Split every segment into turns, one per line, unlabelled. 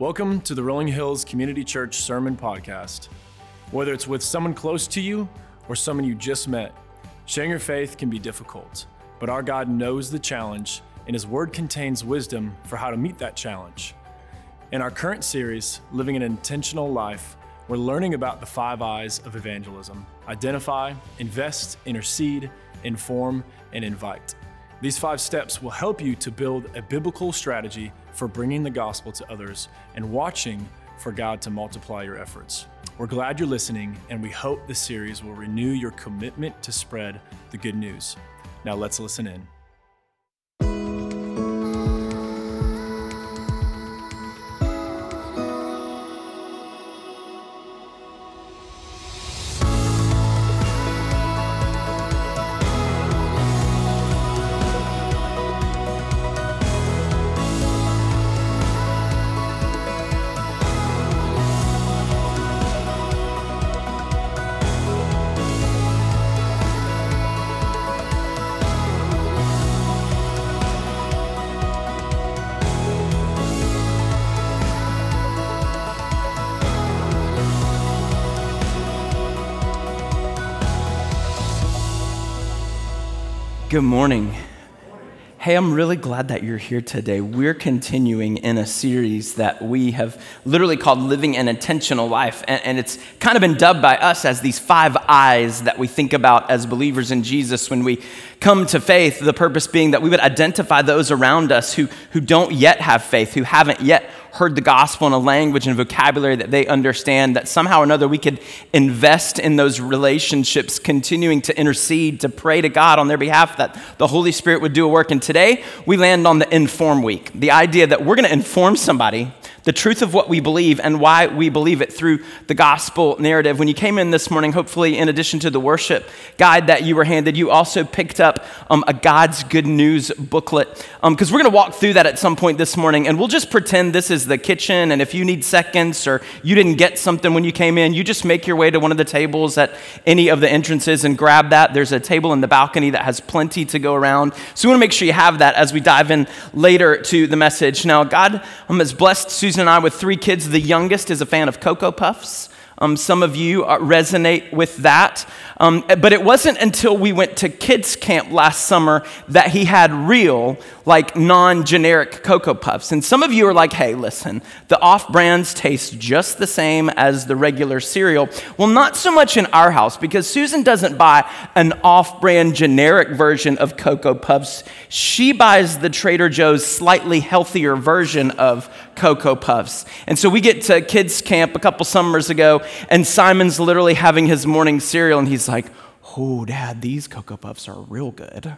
Welcome to the Rolling Hills Community Church Sermon Podcast. Whether it's with someone close to you or someone you just met, sharing your faith can be difficult, but our God knows the challenge, and His Word contains wisdom for how to meet that challenge. In our current series, Living an Intentional Life, we're learning about the five eyes of evangelism identify, invest, intercede, inform, and invite. These five steps will help you to build a biblical strategy for bringing the gospel to others and watching for God to multiply your efforts. We're glad you're listening, and we hope this series will renew your commitment to spread the good news. Now, let's listen in.
Good morning. Hey, I'm really glad that you're here today. We're continuing in a series that we have literally called Living an Intentional Life. And, and, it's kind of been dubbed by us as these five eyes that we think about as believers in Jesus when we come to faith. The purpose being that we would identify those around us who, who don't yet have faith, who haven't yet heard the gospel in a language and vocabulary that they understand, that somehow or another we could invest in those relationships, continuing to intercede, to pray to God on their behalf, that the Holy Spirit would do a work. And today we land on the Inform Week the idea that we're going to inform somebody the truth of what we believe and why we believe it through the gospel narrative. When you came in this morning, hopefully, in addition to the worship guide that you were handed, you also picked up um, a God's Good News booklet. Because um, we're going to walk through that at some point this morning, and we'll just pretend this is the kitchen. And if you need seconds or you didn't get something when you came in, you just make your way to one of the tables at any of the entrances and grab that. There's a table in the balcony that has plenty to go around. So we want to make sure you have that as we dive in later to the message. Now, God um, has blessed Susan Susan and I with three kids. The youngest is a fan of Cocoa Puffs. Um, some of you uh, resonate with that. Um, but it wasn't until we went to kids' camp last summer that he had real, like non generic Cocoa Puffs. And some of you are like, hey, listen, the off brands taste just the same as the regular cereal. Well, not so much in our house because Susan doesn't buy an off brand generic version of Cocoa Puffs. She buys the Trader Joe's slightly healthier version of Cocoa Puffs. And so we get to kids' camp a couple summers ago, and Simon's literally having his morning cereal, and he's like, Oh, Dad, these Cocoa Puffs are real good.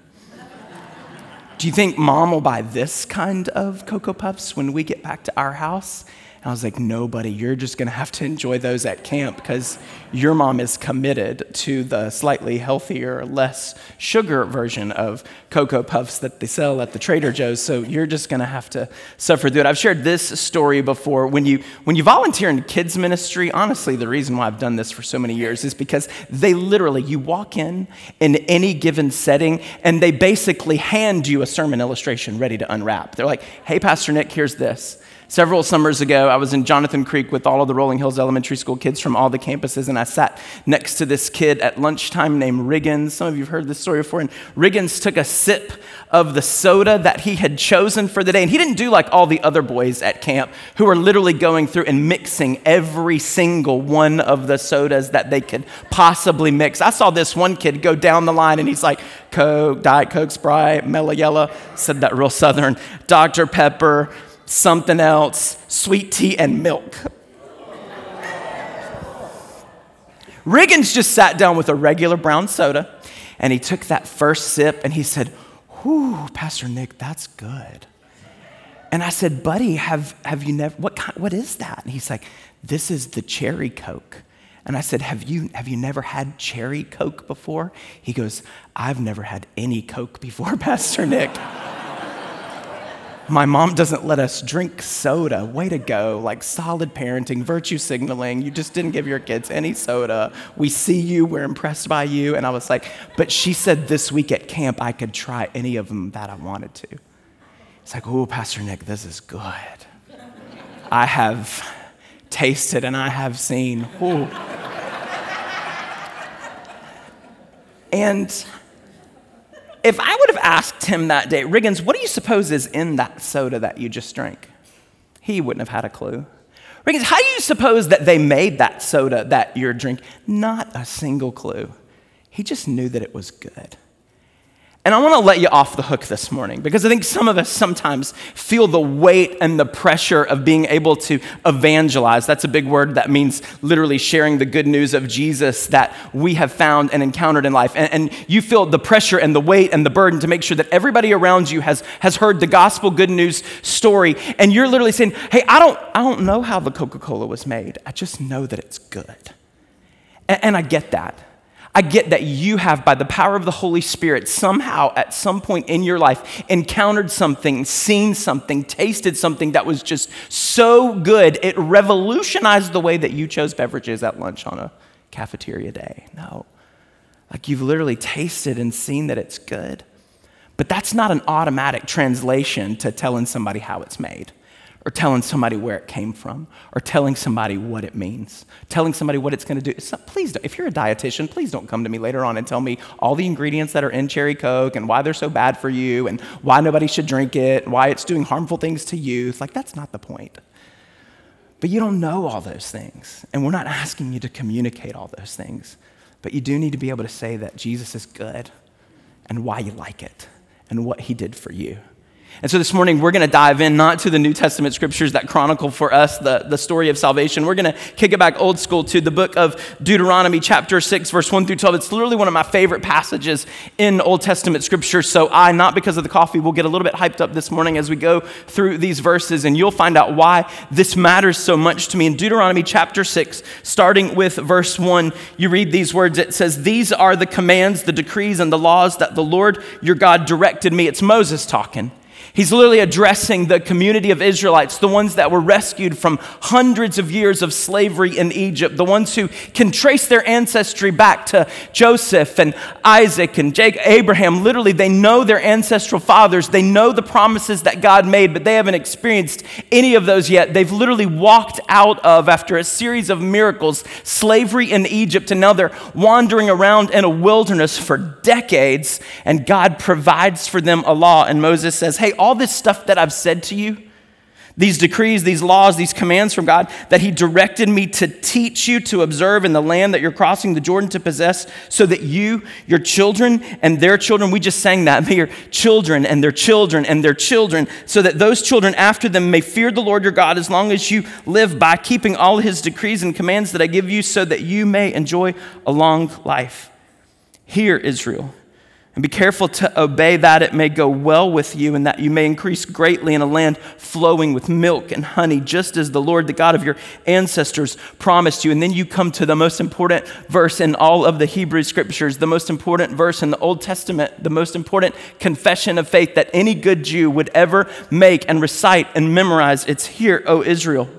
Do you think mom will buy this kind of Cocoa Puffs when we get back to our house? And I was like, no, buddy, you're just going to have to enjoy those at camp because your mom is committed to the slightly healthier, less sugar version of Cocoa Puffs that they sell at the Trader Joe's. So you're just going to have to suffer through it. I've shared this story before. When you, when you volunteer in kids' ministry, honestly, the reason why I've done this for so many years is because they literally, you walk in in any given setting and they basically hand you a sermon illustration ready to unwrap. They're like, hey, Pastor Nick, here's this. Several summers ago, I was in Jonathan Creek with all of the Rolling Hills Elementary School kids from all the campuses, and I sat next to this kid at lunchtime named Riggins. Some of you have heard this story before. And Riggins took a sip of the soda that he had chosen for the day. And he didn't do like all the other boys at camp who were literally going through and mixing every single one of the sodas that they could possibly mix. I saw this one kid go down the line and he's like, Coke, Diet Coke, Sprite, Mellow Yellow, said that real Southern, Dr. Pepper something else, sweet tea and milk. Riggins just sat down with a regular brown soda and he took that first sip and he said, Whew, Pastor Nick, that's good. And I said, Buddy, have, have you never, what, kind, what is that? And he's like, This is the cherry Coke. And I said, have you, have you never had cherry Coke before? He goes, I've never had any Coke before, Pastor Nick. My mom doesn't let us drink soda. Way to go. Like solid parenting, virtue signaling. You just didn't give your kids any soda. We see you, we're impressed by you. And I was like, but she said this week at camp I could try any of them that I wanted to. It's like, oh, Pastor Nick, this is good. I have tasted and I have seen. Ooh. and if I would have asked him that day, Riggins, what do you suppose is in that soda that you just drank? He wouldn't have had a clue. Riggins, how do you suppose that they made that soda that you're drinking? Not a single clue. He just knew that it was good. And I want to let you off the hook this morning because I think some of us sometimes feel the weight and the pressure of being able to evangelize. That's a big word that means literally sharing the good news of Jesus that we have found and encountered in life. And, and, you feel the pressure and the weight and the burden to make sure that everybody around you has, has heard the gospel good news story. And you're literally saying, hey, I don't, I don't know how the Coca Cola was made, I just know that it's good. and, and I get that. I get that you have, by the power of the Holy Spirit, somehow at some point in your life encountered something, seen something, tasted something that was just so good, it revolutionized the way that you chose beverages at lunch on a cafeteria day. No. Like you've literally tasted and seen that it's good. But that's not an automatic translation to telling somebody how it's made or telling somebody where it came from, or telling somebody what it means, telling somebody what it's going to do. So please, don't, if you're a dietitian, please don't come to me later on and tell me all the ingredients that are in cherry coke and why they're so bad for you and why nobody should drink it, and why it's doing harmful things to youth. Like that's not the point. But you don't know all those things, and we're not asking you to communicate all those things. But you do need to be able to say that Jesus is good and why you like it and what he did for you. And so this morning, we're going to dive in not to the New Testament scriptures that chronicle for us the, the story of salvation. We're going to kick it back old school to the book of Deuteronomy, chapter 6, verse 1 through 12. It's literally one of my favorite passages in Old Testament scripture. So I, not because of the coffee, will get a little bit hyped up this morning as we go through these verses, and you'll find out why this matters so much to me. In Deuteronomy, chapter 6, starting with verse 1, you read these words. It says, These are the commands, the decrees, and the laws that the Lord your God directed me. It's Moses talking. He's literally addressing the community of Israelites, the ones that were rescued from hundreds of years of slavery in Egypt, the ones who can trace their ancestry back to Joseph and Isaac and Jacob, Abraham. Literally, they know their ancestral fathers. They know the promises that God made, but they haven't experienced any of those yet. They've literally walked out of, after a series of miracles, slavery in Egypt, and now they're wandering around in a wilderness for decades, and God provides for them a law. And Moses says, Hey, all this stuff that I've said to you, these decrees, these laws, these commands from God that He directed me to teach you to observe in the land that you're crossing the Jordan to possess, so that you, your children, and their children, we just sang that, may your children and their children and their children, so that those children after them may fear the Lord your God as long as you live by keeping all His decrees and commands that I give you, so that you may enjoy a long life. Hear, Israel. And be careful to obey that it may go well with you and that you may increase greatly in a land flowing with milk and honey, just as the Lord, the God of your ancestors, promised you. And then you come to the most important verse in all of the Hebrew scriptures, the most important verse in the Old Testament, the most important confession of faith that any good Jew would ever make and recite and memorize. It's here, O Israel.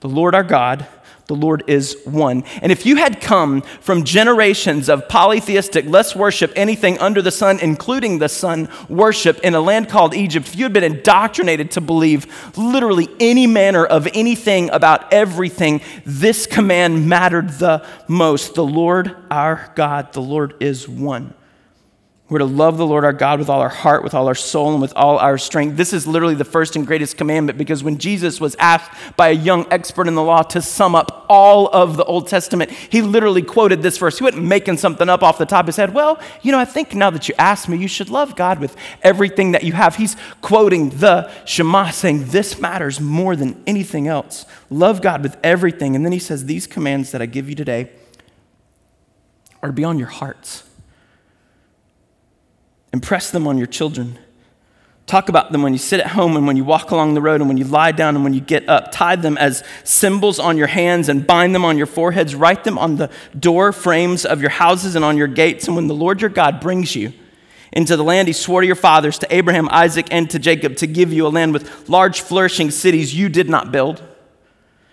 The Lord our God the Lord is one. And if you had come from generations of polytheistic, let's worship anything under the sun, including the sun worship in a land called Egypt, if you had been indoctrinated to believe literally any manner of anything about everything, this command mattered the most. The Lord our God, the Lord is one. We're to love the Lord our God with all our heart, with all our soul, and with all our strength. This is literally the first and greatest commandment because when Jesus was asked by a young expert in the law to sum up all of the Old Testament, he literally quoted this verse. He wasn't making something up off the top of his head. Well, you know, I think now that you asked me, you should love God with everything that you have. He's quoting the Shema, saying, This matters more than anything else. Love God with everything. And then he says, These commands that I give you today are to be on your hearts. Impress them on your children. Talk about them when you sit at home and when you walk along the road and when you lie down and when you get up. Tie them as symbols on your hands and bind them on your foreheads. Write them on the door frames of your houses and on your gates. And when the Lord your God brings you into the land he swore to your fathers, to Abraham, Isaac, and to Jacob, to give you a land with large, flourishing cities you did not build,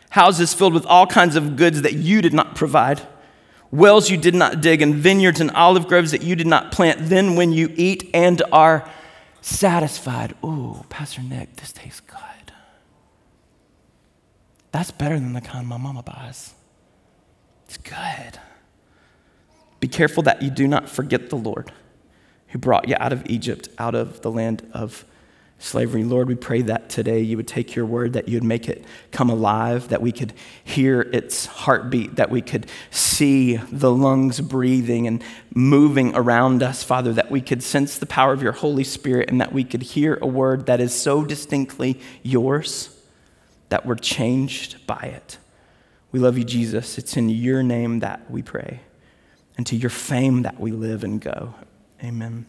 houses filled with all kinds of goods that you did not provide wells you did not dig, and vineyards and olive groves that you did not plant. Then, when you eat and are satisfied, ooh, Pastor Nick, this tastes good. That's better than the kind my mama buys. It's good. Be careful that you do not forget the Lord who brought you out of Egypt, out of the land of slavery. Lord, we pray that today you would take your word, that you would make it come alive, that we could hear its heartbeat, that we could see the lungs breathing and moving around us, Father, that we could sense the power of your Holy Spirit, and that we could hear a word that is so distinctly yours that we're changed by it. We love you, Jesus. It's in your name that we pray, and to your fame that we live and go. Amen.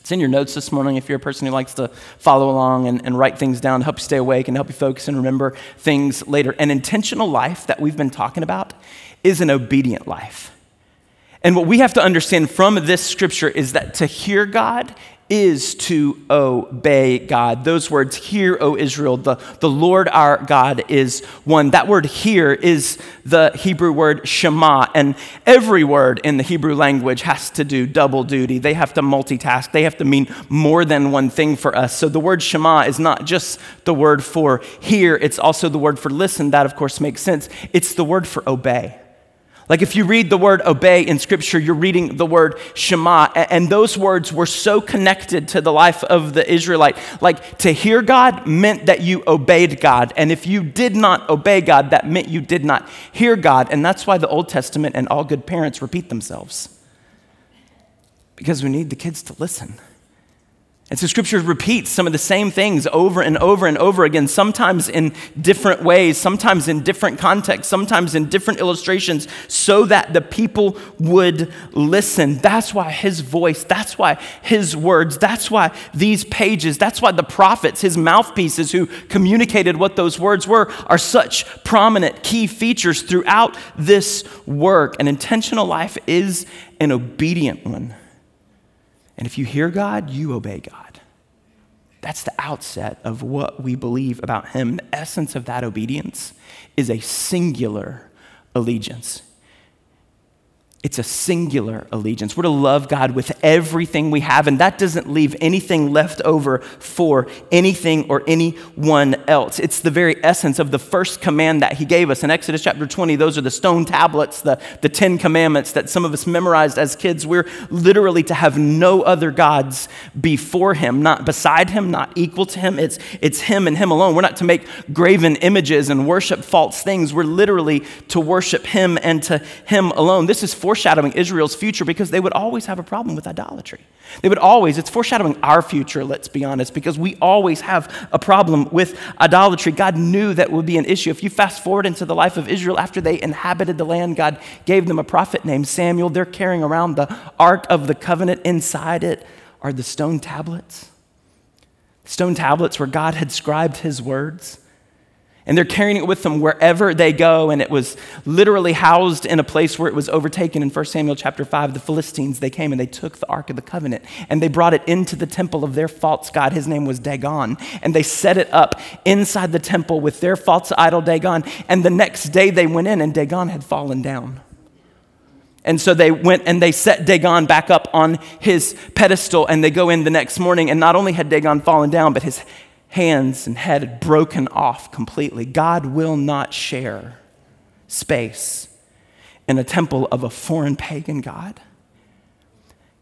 It's in your notes this morning if you're a person who likes to follow along and, and write things down, to help you stay awake and help you focus and remember things later. An intentional life that we've been talking about is an obedient life. And what we have to understand from this scripture is that to hear God is to obey God. Those words, hear, O Israel, the, the Lord our God is one. That word hear is the Hebrew word shema, and every word in the Hebrew language has to do double duty. They have to multitask, they have to mean more than one thing for us. So the word shema is not just the word for hear, it's also the word for listen. That, of course, makes sense. It's the word for obey. Like if you read the word obey in scripture, you're reading the word Shema. And those words were so connected to the life of the Israelite. Like to hear God meant that you obeyed God. And if you did not obey God, that meant you did not hear God. And that's why the Old Testament and all good parents repeat themselves. Because we need the kids to listen. And so scripture repeats some of the same things over and over and over again, sometimes in different ways, sometimes in different contexts, sometimes in different illustrations, so that the people would listen. That's why his voice, that's why his words, that's why these pages, that's why the prophets, his mouthpieces who communicated what those words were, are such prominent key features throughout this work. An intentional life is an obedient one. And if you hear God, you obey God. That's the outset of what we believe about Him. The essence of that obedience is a singular allegiance. It's a singular allegiance. We're to love God with everything we have, and that doesn't leave anything left over for anything or anyone else. It's the very essence of the first command that He gave us. In Exodus chapter 20, those are the stone tablets, the, the Ten Commandments that some of us memorized as kids. We're literally to have no other gods before Him, not beside Him, not equal to Him. It's, it's Him and Him alone. We're not to make graven images and worship false things. We're literally to worship Him and to Him alone. This is for foreshadowing Israel's future because they would always have a problem with idolatry. They would always, it's foreshadowing our future, let's be honest, because we always have a problem with idolatry. God knew that would be an issue. If you fast forward into the life of Israel after they inhabited the land, God gave them a prophet named Samuel. They're carrying around the Ark of the Covenant. Inside it are the stone tablets. Stone tablets where God had scribed his words. And they're carrying it with them wherever they go. And it was literally housed in a place where it was overtaken in 1 Samuel chapter 5. The Philistines, they came and they took the Ark of the Covenant and they brought it into the temple of their false god. His name was Dagon. And they set it up inside the temple with their false idol, Dagon. And the next day they went in and Dagon had fallen down. And so they went and they set Dagon back up on his pedestal and they go in the next morning. And not only had Dagon fallen down, but his hands and head broken off completely. God will not share space in a temple of a foreign pagan God.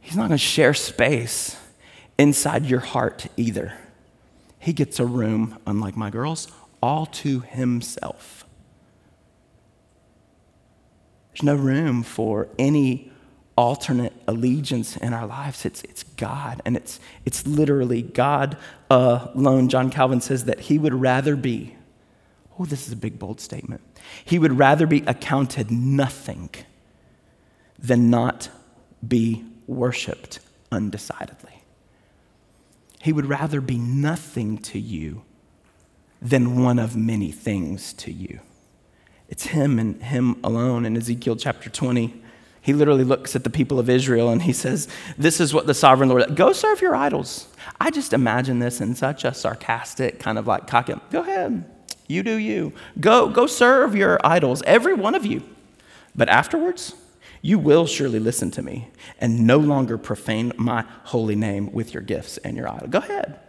He's not going to share space inside your heart either. He gets a room, unlike my girls, all to himself. There's no room for any alternate allegiance in our lives. It's, it's God, and it's, it's literally God alone. John Calvin says that he would rather be, oh, this is a big, bold statement. He would rather be accounted nothing than not be worshiped undecidedly. He would rather be nothing to you than one of many things to you. It's Him and Him alone. In Ezekiel chapter 20, he literally looks at the people of Israel and he says, This is what the sovereign Lord, go serve your idols. I just imagine this in such a sarcastic kind of like cocky, go ahead, you do you. Go, go serve your idols, every one of you. But afterwards, you will surely listen to me and no longer profane my holy name with your gifts and your idol. Go ahead.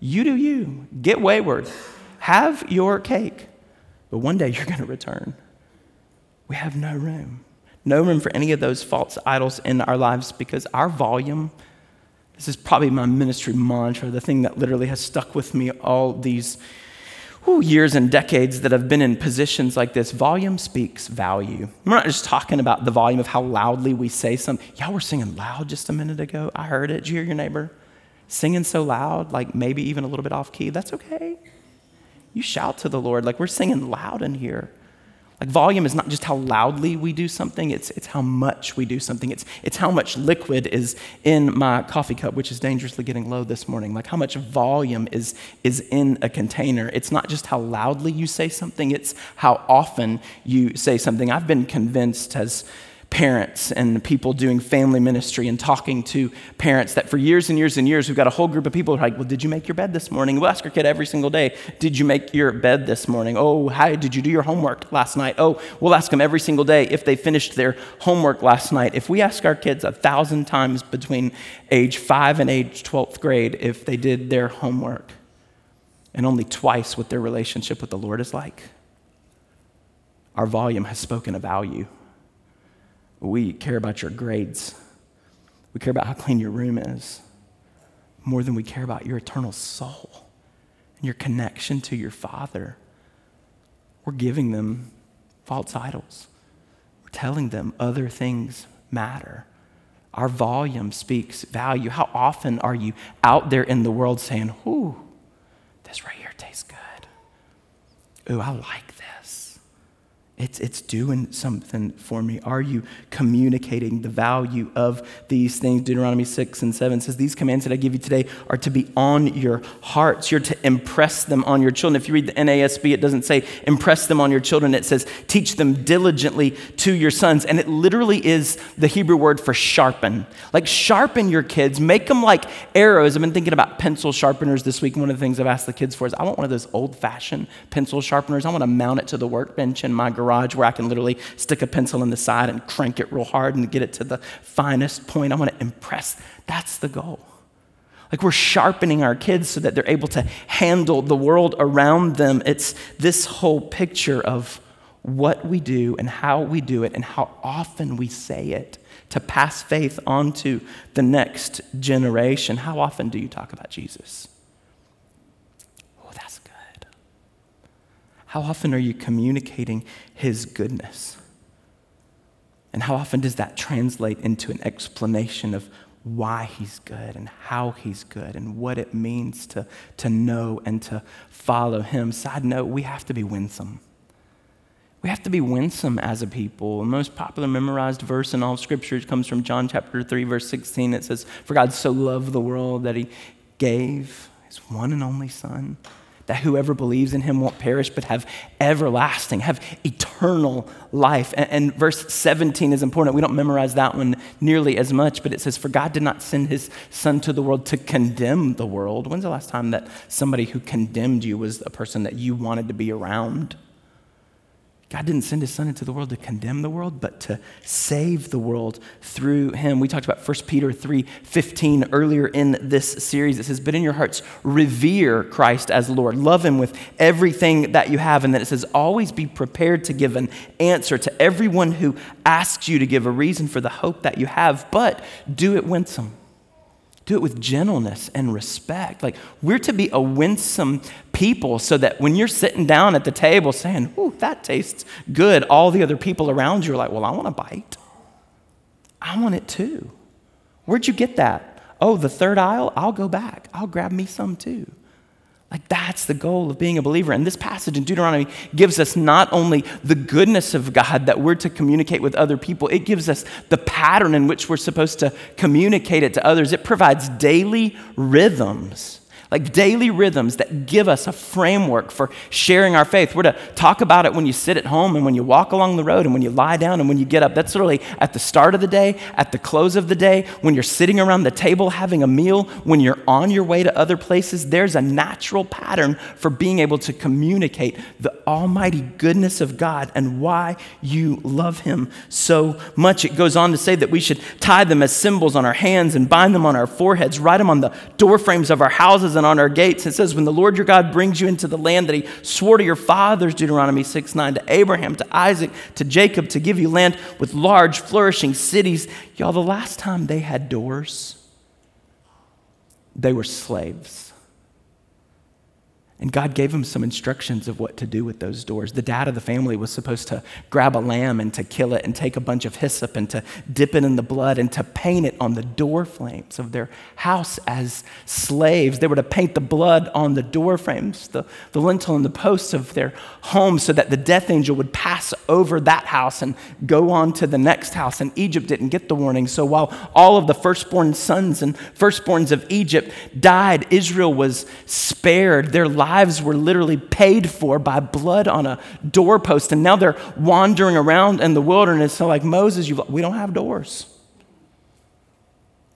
You do you. Get wayward. Have your cake. but one day you're going to return. We have no room. No room for any of those false idols in our lives because our volume, this is probably my ministry mantra, the thing that literally has stuck with me all these whew, years and decades that I've been in positions like this. Volume speaks value. We're not just talking about the volume of how loudly we say something. Y'all were singing loud just a minute ago. I heard it. Did you hear your neighbor? Singing so loud, like maybe even a little bit off key. That's okay. You shout to the Lord. Like we're singing loud in here. Like volume is not just how loudly we do something, it's, it's how much we do something. It's, it's how much liquid is in my coffee cup, which is dangerously getting low this morning. Like how much volume is, is in a container. It's not just how loudly you say something, it's how often you say something. I've been convinced as parents and people doing family ministry and talking to parents that for years and years and years, we've got a whole group of people who are like, Well, did you make your bed this morning? We'll ask our kid every single day, Did you make your bed this morning? Oh, how did you do your homework last night? Oh, we'll ask them every single day if they finished their homework last night. If we ask our kids a thousand times between age five and age 12th grade if they did their homework, and only twice what their relationship with the Lord is like, our volume has spoken a value we care about your grades. We care about how clean your room is more than we care about your eternal soul and your connection to your Father. We're giving them false idols. We're telling them other things matter. Our volume speaks value. How often are you out there in the world saying, Ooh, this right here tastes good? Ooh, I like it's, it's doing something for me. Are you communicating the value of these things? Deuteronomy 6 and 7 says, These commands that I give you today are to be on your hearts. You're to impress them on your children. If you read the NASB, it doesn't say impress them on your children, it says teach them diligently to your sons. And it literally is the Hebrew word for sharpen. Like sharpen your kids, make them like arrows. I've been thinking about pencil sharpeners this week. One of the things I've asked the kids for is I want one of those old fashioned pencil sharpeners. I want to mount it to the workbench in my garage garage where I can literally stick a pencil in the side and crank it real hard and get it to the finest point. I want to impress. That's the goal. Like we're sharpening our kids so that they're able to handle the world around them. It's this whole picture of what we do and how we do it and how often we say it to pass faith on to the next generation. How often do you talk about Jesus? How often are you communicating His goodness? And how often does that translate into an explanation of why He's good and how He's good and what it means to, to know and to follow Him? Side note, we have to be winsome. We have to be winsome as a people. The most popular memorized verse in all of Scripture comes from John chapter 3, verse 16. It says, For God so loved the world that He gave His one and only Son that whoever believes in him won't perish but have everlasting, have eternal life. And, and, verse 17 is important. We don't memorize that one nearly as much, but it says, For God did not send his son to the world to condemn the world. When's the last time that somebody who condemned you was a person that you wanted to be around? God didn't send his son into the world to condemn the world, but to save the world through him. We talked about 1 Peter 3:15 earlier in this series. It says, "But in your hearts revere Christ as Lord. Love him with everything that you have." And then it says, "Always be prepared to give an answer to everyone who asks you to give a reason for the hope that you have, but do it winsome." Do it with gentleness and respect. Like, we're to be a winsome people so that when you're sitting down at the table saying, Ooh, that tastes good, all the other people around you are like, Well, I want a bite. I want it too. Where'd you get that? Oh, the third aisle? I'll go back. I'll grab me some too. Like, that's the goal of being a believer. And this passage in Deuteronomy gives us not only the goodness of God that we're to communicate with other people, it gives us the pattern in which we're supposed to communicate it to others. It provides daily rhythms like daily rhythms that give us a framework for sharing our faith. We're to talk about it when you sit at home and when you walk along the road and when you lie down and when you get up. That's literally at the start of the day, at the close of the day, when you're sitting around the table having a meal, when you're on your way to other places. There's a natural pattern for being able to communicate the almighty goodness of God and why you love Him so much. It goes on to say that we should tie them as symbols on our hands and bind them on our foreheads, write them on the door frames of our houses and on our gates. It says, When the Lord your God brings you into the land that he swore to your fathers, Deuteronomy 6 9, to Abraham, to Isaac, to Jacob, to give you land with large, flourishing cities. Y'all, the last time they had doors, they were slaves. And God gave him some instructions of what to do with those doors. The dad of the family was supposed to grab a lamb and to kill it and take a bunch of hyssop and to dip it in the blood and to paint it on the door frames of their house as slaves. They were to paint the blood on the door frames, the, the lintel and the posts of their home so that the death angel would pass over that house and go on to the next house. And Egypt didn't get the warning. So while all of the firstborn sons and firstborns of Egypt died, Israel was spared. Their lives lives were literally paid for by blood on a doorpost. And now they're wandering around in the wilderness. So, like Moses, we don't have doors.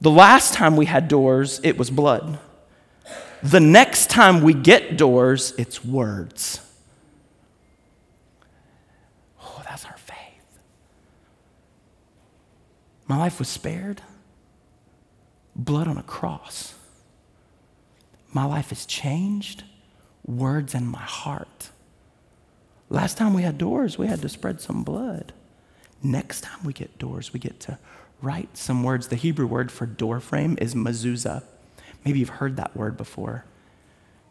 The last time we had doors, it was blood. The next time we get doors, it's words. Oh, that's our faith. My life was spared. Blood on a cross. My life is changed words in my heart. Last time we had doors, we had to spread some blood. Next time we get doors, we get to write some words. The Hebrew word for door frame is mezuzah. Maybe you've heard that word before.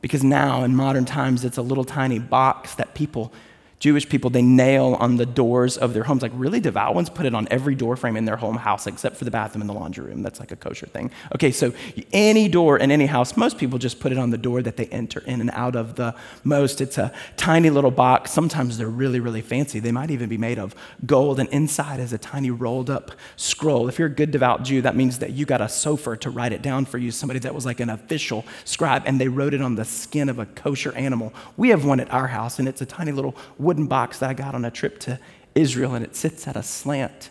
Because now, in modern times, it's a little tiny box that people Jewish people, they nail on the doors of their homes. Like, really devout ones put it on every door frame in their home house except for the bathroom and the laundry room. That's like a kosher thing. Okay, so any door in any house, most people just put it on the door that they enter in and out of the most. It's a tiny little box. Sometimes they're really, really fancy. They might even be made of gold, and inside is a tiny rolled up scroll. If you're a good devout Jew, that means that you got a sofer to write it down for you, somebody that was like an official scribe, and they wrote it on the skin of a kosher animal. We have one at our house, and it's a tiny little wooden box that I got on a trip to Israel, and it sits at a slant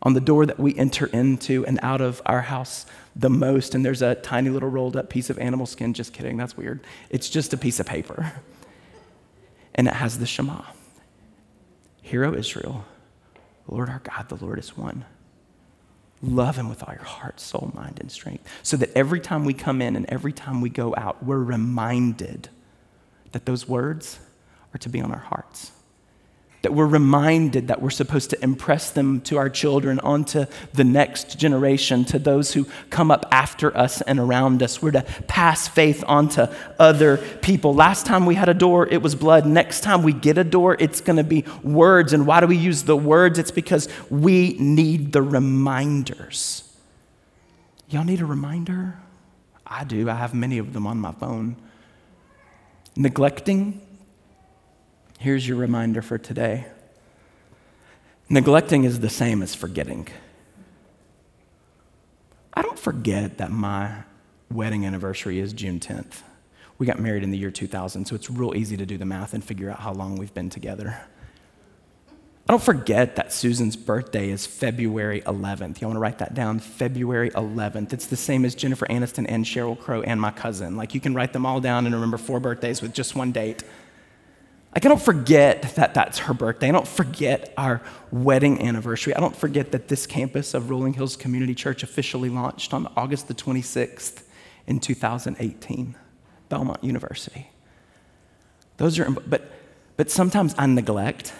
on the door that we enter into and out of our house the most. And there's a tiny little rolled up piece of animal skin. Just kidding, that's weird. It's just a piece of paper. And it has the Shema Hear, O Israel, Lord our God, the Lord is one. Love him with all your heart, soul, mind, and strength. So that every time we come in and every time we go out, we're reminded that those words are to be on our hearts. That we're reminded that we're supposed to impress them to our children, onto the next generation, to those who come up after us and around us. We're to pass faith onto other people. Last time we had a door, it was blood. Next time we get a door, it's going to be words. And why do we use the words? It's because we need the reminders. Y'all need a reminder? I do. I have many of them on my phone. Neglecting Here's your reminder for today neglecting is the same as forgetting. I don't forget that my wedding anniversary is June 10th. We got married in the year 2000, so it's real easy to do the math and figure out how long we've been together. I don't forget that Susan's birthday is February 11th. You want to write that down? February 11th. It's the same as Jennifer Aniston and Sheryl Crow and my cousin. Like you can write them all down and remember four birthdays with just one date. I don't forget that that's her birthday. I don't forget our wedding anniversary. I don't forget that this campus of Rolling Hills Community Church officially launched on August the 26th in 2018, Belmont University. Those are, but, but sometimes I neglect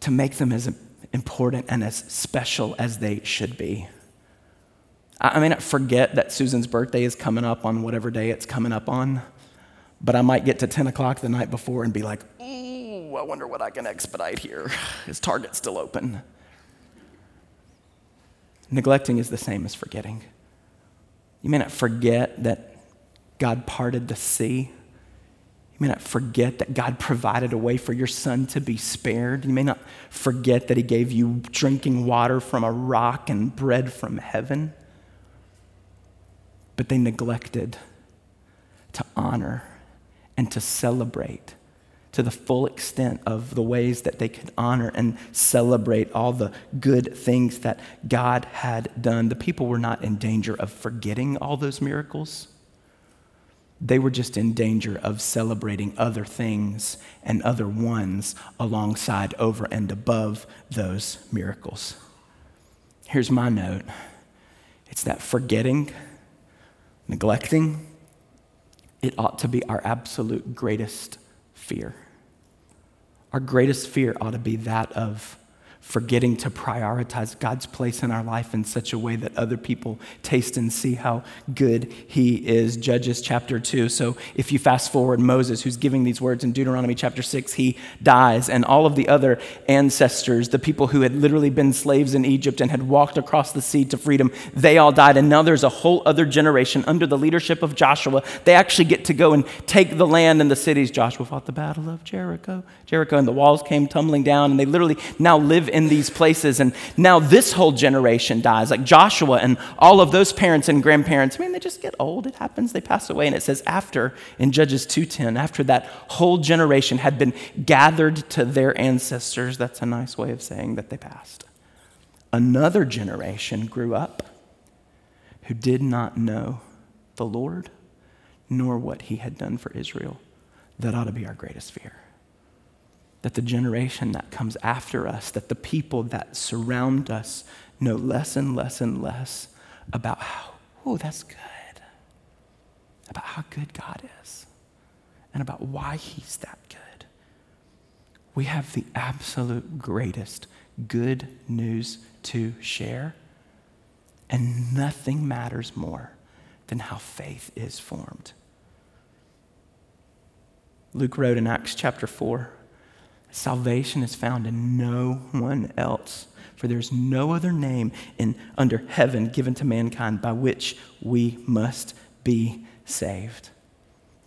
to make them as important and as special as they should be. I may not forget that Susan's birthday is coming up on whatever day it's coming up on, but I might get to 10 o'clock the night before and be like, ooh, I wonder what I can expedite here. Is Target still open? Neglecting is the same as forgetting. You may not forget that God parted the sea. You may not forget that God provided a way for your son to be spared. You may not forget that he gave you drinking water from a rock and bread from heaven. But they neglected to honor and to celebrate to the full extent of the ways that they could honor and celebrate all the good things that God had done. The people were not in danger of forgetting all those miracles. They were just in danger of celebrating other things and other ones alongside, over, and above those miracles. Here's my note it's that forgetting, neglecting, it ought to be our absolute greatest fear. Our greatest fear ought to be that of forgetting to prioritize God's place in our life in such a way that other people taste and see how good He is. Judges chapter 2. So if you fast forward, Moses, who's giving these words in Deuteronomy chapter 6, he dies. And all of the other ancestors, the people who had literally been slaves in Egypt and had walked across the sea to freedom, they all died. And now there's a whole other generation under the leadership of Joshua. They actually get to go and take the land and the cities. Joshua fought the battle of Jericho. Jericho, and the walls came tumbling down, and they literally now live in these places. And now this whole generation dies. Like Joshua and all of those parents and grandparents, I mean, they just get old. It happens. They pass away. And it says after, in Judges 2.10, after that whole generation had been gathered to their ancestors, that's a nice way of saying that they passed. Another generation grew up who did not know the Lord nor what he had done for Israel. That ought to be our greatest fear that the generation that comes after us, that the people that surround us know less and less and less about how, oh, that's good, about how good God is, and about why He's that good. We have the absolute greatest good news to share, and nothing matters more than how faith is formed. Luke wrote in Acts chapter 4 Salvation is found in no one else, for there's no other name in, under heaven given to mankind by which we must be saved.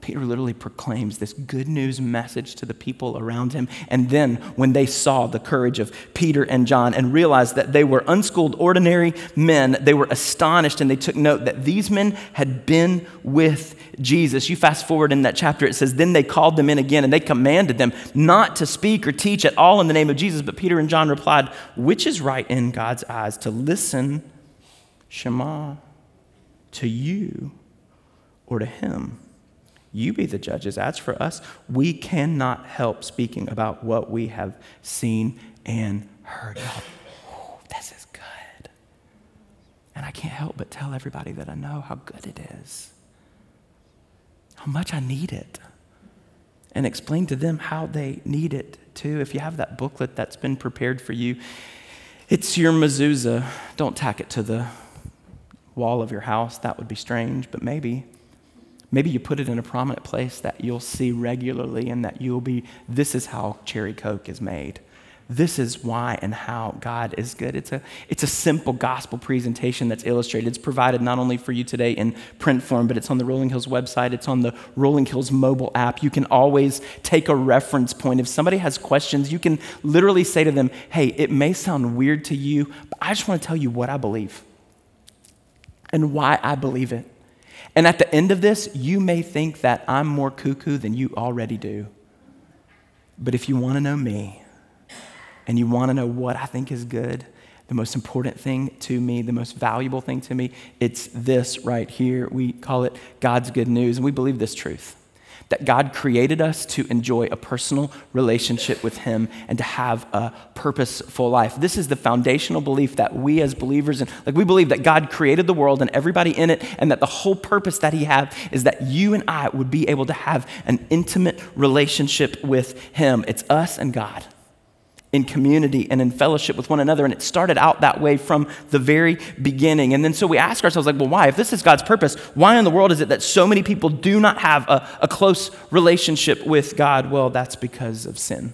Peter literally proclaims this good news message to the people around him. And then, when they saw the courage of Peter and John and realized that they were unschooled, ordinary men, they were astonished and they took note that these men had been with Jesus. You fast forward in that chapter, it says, Then they called them in again and they commanded them not to speak or teach at all in the name of Jesus. But Peter and John replied, Which is right in God's eyes, to listen, Shema, to you or to him? You be the judges. As for us, we cannot help speaking about what we have seen and heard. Oh, this is good. And I can't help but tell everybody that I know how good it is, how much I need it, and explain to them how they need it too. If you have that booklet that's been prepared for you, it's your mezuzah. Don't tack it to the wall of your house. That would be strange, but maybe. Maybe you put it in a prominent place that you'll see regularly and that you'll be, this is how cherry coke is made. This is why and how God is good. It's a, it's a simple gospel presentation that's illustrated. It's provided not only for you today in print form, but it's on the Rolling Hills website. It's on the Rolling Hills mobile app. You can always take a reference point. If somebody has questions, you can literally say to them, hey, it may sound weird to you, but I just want to tell you what I believe and why I believe it. And at the end of this, you may think that I'm more cuckoo than you already do. But if you want to know me and you want to know what I think is good, the most important thing to me, the most valuable thing to me, it's this right here. We call it God's good news, and we believe this truth that God created us to enjoy a personal relationship with Him and to have a purposeful life. This is the foundational belief that we as believers, and like we believe that God created the world and everybody in it, and that the whole purpose that He had is that you and I would be able to have an intimate relationship with Him. It's us and God in community and in fellowship with one another. And it started out that way from the very beginning. And then so we ask ourselves, like, well, why? If this is God's purpose, why in the world is it that so many people do not have a, a close relationship with God? Well, that's because of sin.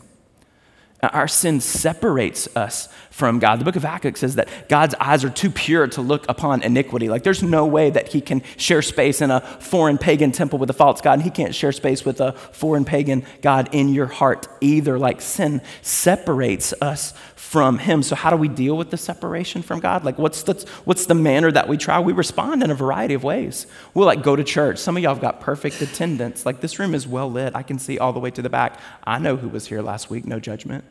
Our sin separates us from God. The book of Habakkuk says that God's eyes are too pure to look upon iniquity. Like there's no way that he can share space in a foreign pagan temple with a false God, and he can't share space with a foreign pagan God in your heart either. Like sin separates us from him. So how do we deal with the separation from God? Like what's the what's the manner that we try? We respond in a variety of ways. We'll like go to church. Some of y'all have got perfect attendance. Like this room is well lit. I can see all the way to the back. I know who was here last week, no judgment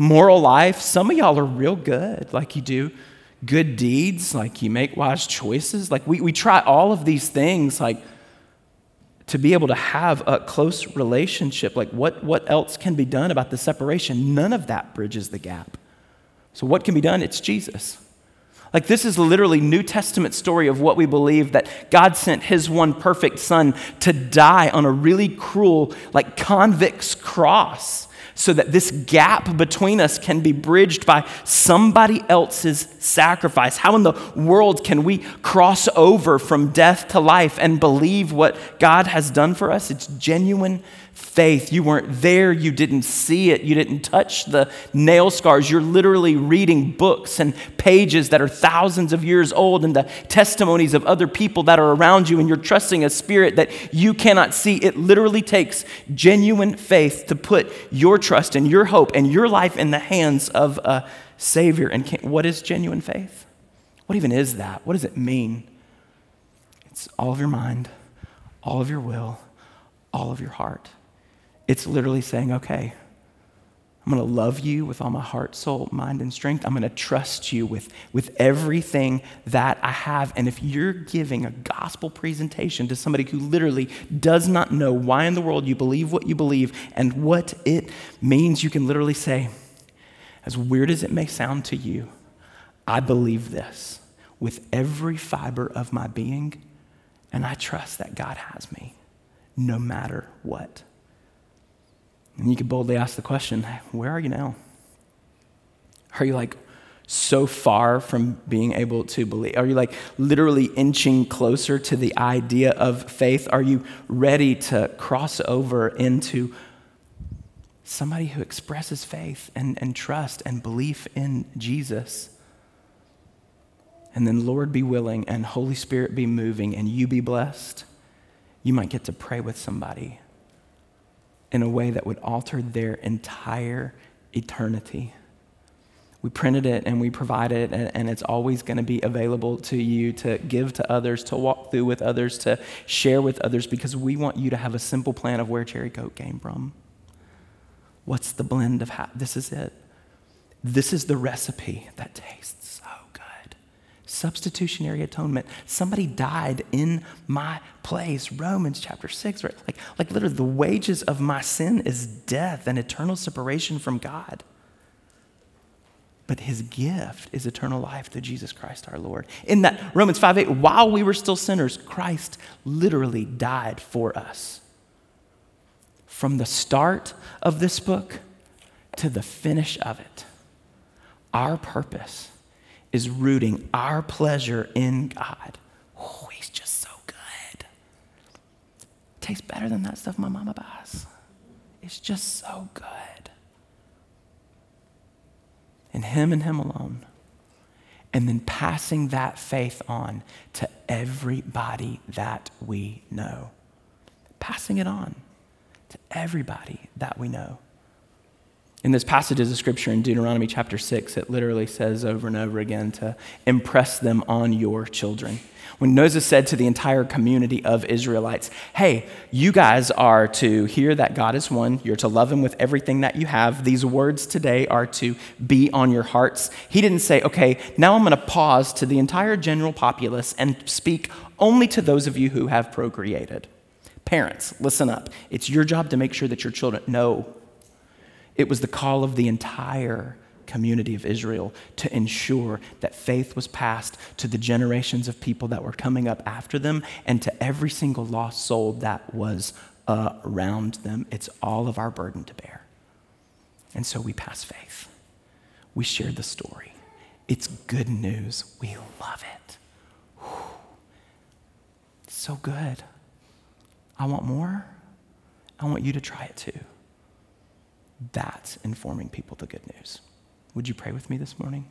moral life. Some of y'all are real good, like you do good deeds, like you make wise choices. Like we, we try all of these things, like to be able to have a close relationship. Like what, what else can be done about the separation? None of that bridges the gap. So, what can be done? It's Jesus. Like, this is literally New Testament story of what we believe that God sent his one perfect son to die on a really cruel, like, convict's cross so that this gap between us can be bridged by somebody else's sacrifice. How in the world can we cross over from death to life and believe what God has done for us? It's genuine faith. You weren't there, you didn't see it, you didn't touch the nail scars. You're literally reading books and pages that are thousands of years old and the testimonies of other people that are around you, and you're trusting a spirit that you cannot see. It literally takes genuine faith to put your trust and your hope and your life in the hands of a Savior. And what is genuine faith? What even is that? What does it mean? It's all of your mind, all of your will, all of your heart. It's literally saying, okay, I'm going to love you with all my heart, soul, mind, and strength. I'm going to trust you with, with everything that I have. And if you're giving a gospel presentation to somebody who literally does not know why in the world you believe what you believe and what it means, you can literally say, as weird as it may sound to you, I believe this with every fiber of my being, and I trust that God has me no matter what. And you could boldly ask the question where are you now? Are you like so far from being able to believe? Are you like literally inching closer to the idea of faith? Are you ready to cross over into somebody who expresses faith and, and trust and belief in Jesus? And then, Lord, be willing and Holy Spirit be moving and you be blessed. You might get to pray with somebody in a way that would alter their entire eternity. We printed it and we provide it, and, and it's always going to be available to you to give to others, to walk through with others, to share with others, because we want you to have a simple plan of where Cherry Coke came from. What's the blend of how? This is it. This is the recipe that tastes substitutionary atonement. Somebody died in my place. Romans chapter 6, right? Like, like literally, the wages of my sin is death and eternal separation from God. But his gift is eternal life through Jesus Christ our Lord. In that Romans 5 8, while we were still sinners, Christ literally died for us. From the start of this book to the finish of it, our purpose is rooting our pleasure in God. Oh, he's just so good. Tastes better than that stuff my mama buys. It's just so good. And him and him alone. And then passing that faith on to everybody that we know. Passing it on to everybody that we know. In this passage of scripture in Deuteronomy chapter 6, it literally says over and over again to impress them on your children. When Moses said to the entire community of Israelites, Hey, you guys are to hear that God is one, you're to love him with everything that you have. These words today are to be on your hearts. He didn't say, Okay, now I'm going to pause to the entire general populace and speak only to those of you who have procreated. Parents, listen up. It's your job to make sure that your children know it was the call of the entire community of Israel to ensure that faith was passed to the generations of people that were coming up after them and to every single lost soul that was around them. It's all of our burden to bear. And so we pass faith. We share the story. It's good news. We love it. Whew. So good. I want more. I want you to try it too. That's informing people the good news. Would you pray with me this morning?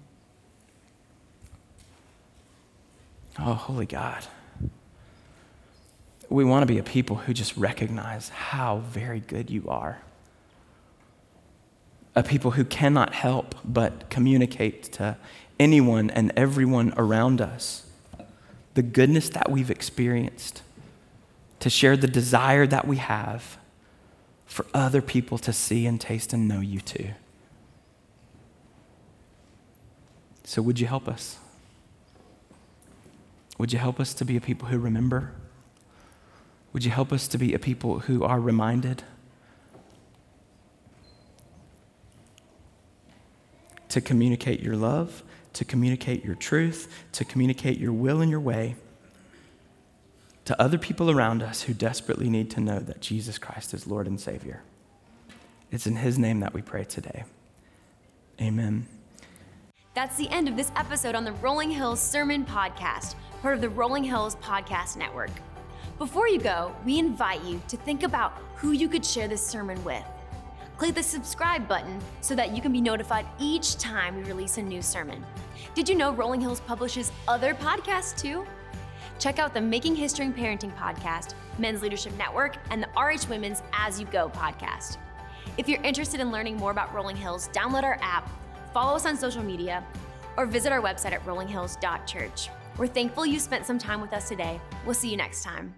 Oh, holy God. We want to be a people who just recognize how very good you are. A people who cannot help but communicate to anyone and everyone around us the goodness that we've experienced, to share the desire that we have for other people to see and taste and know you too. So, would you help us? Would you help us to be a people who remember? Would you help us to be a people who are reminded? To communicate your love, to communicate your truth, to communicate your will and your way to other people around us who desperately need to know that Jesus Christ is Lord and Savior. It's in His name that we pray today. Amen.
That's the end of this episode on the Rolling Hills Sermon Podcast, part of the Rolling Hills Podcast Network. Before you go, we invite you to think about who you could share this sermon with. Click the subscribe button so that you can be notified each time we release a new sermon. Did you know Rolling Hills publishes other podcasts too? Check out the Making History and Parenting podcast, Men's Leadership Network, and the RH Women's As You Go podcast. If you're interested in learning more about Rolling Hills, download our app, follow us on social media, or visit our website at rollinghills.church. We're thankful you spent some time with us today. We'll see you next time.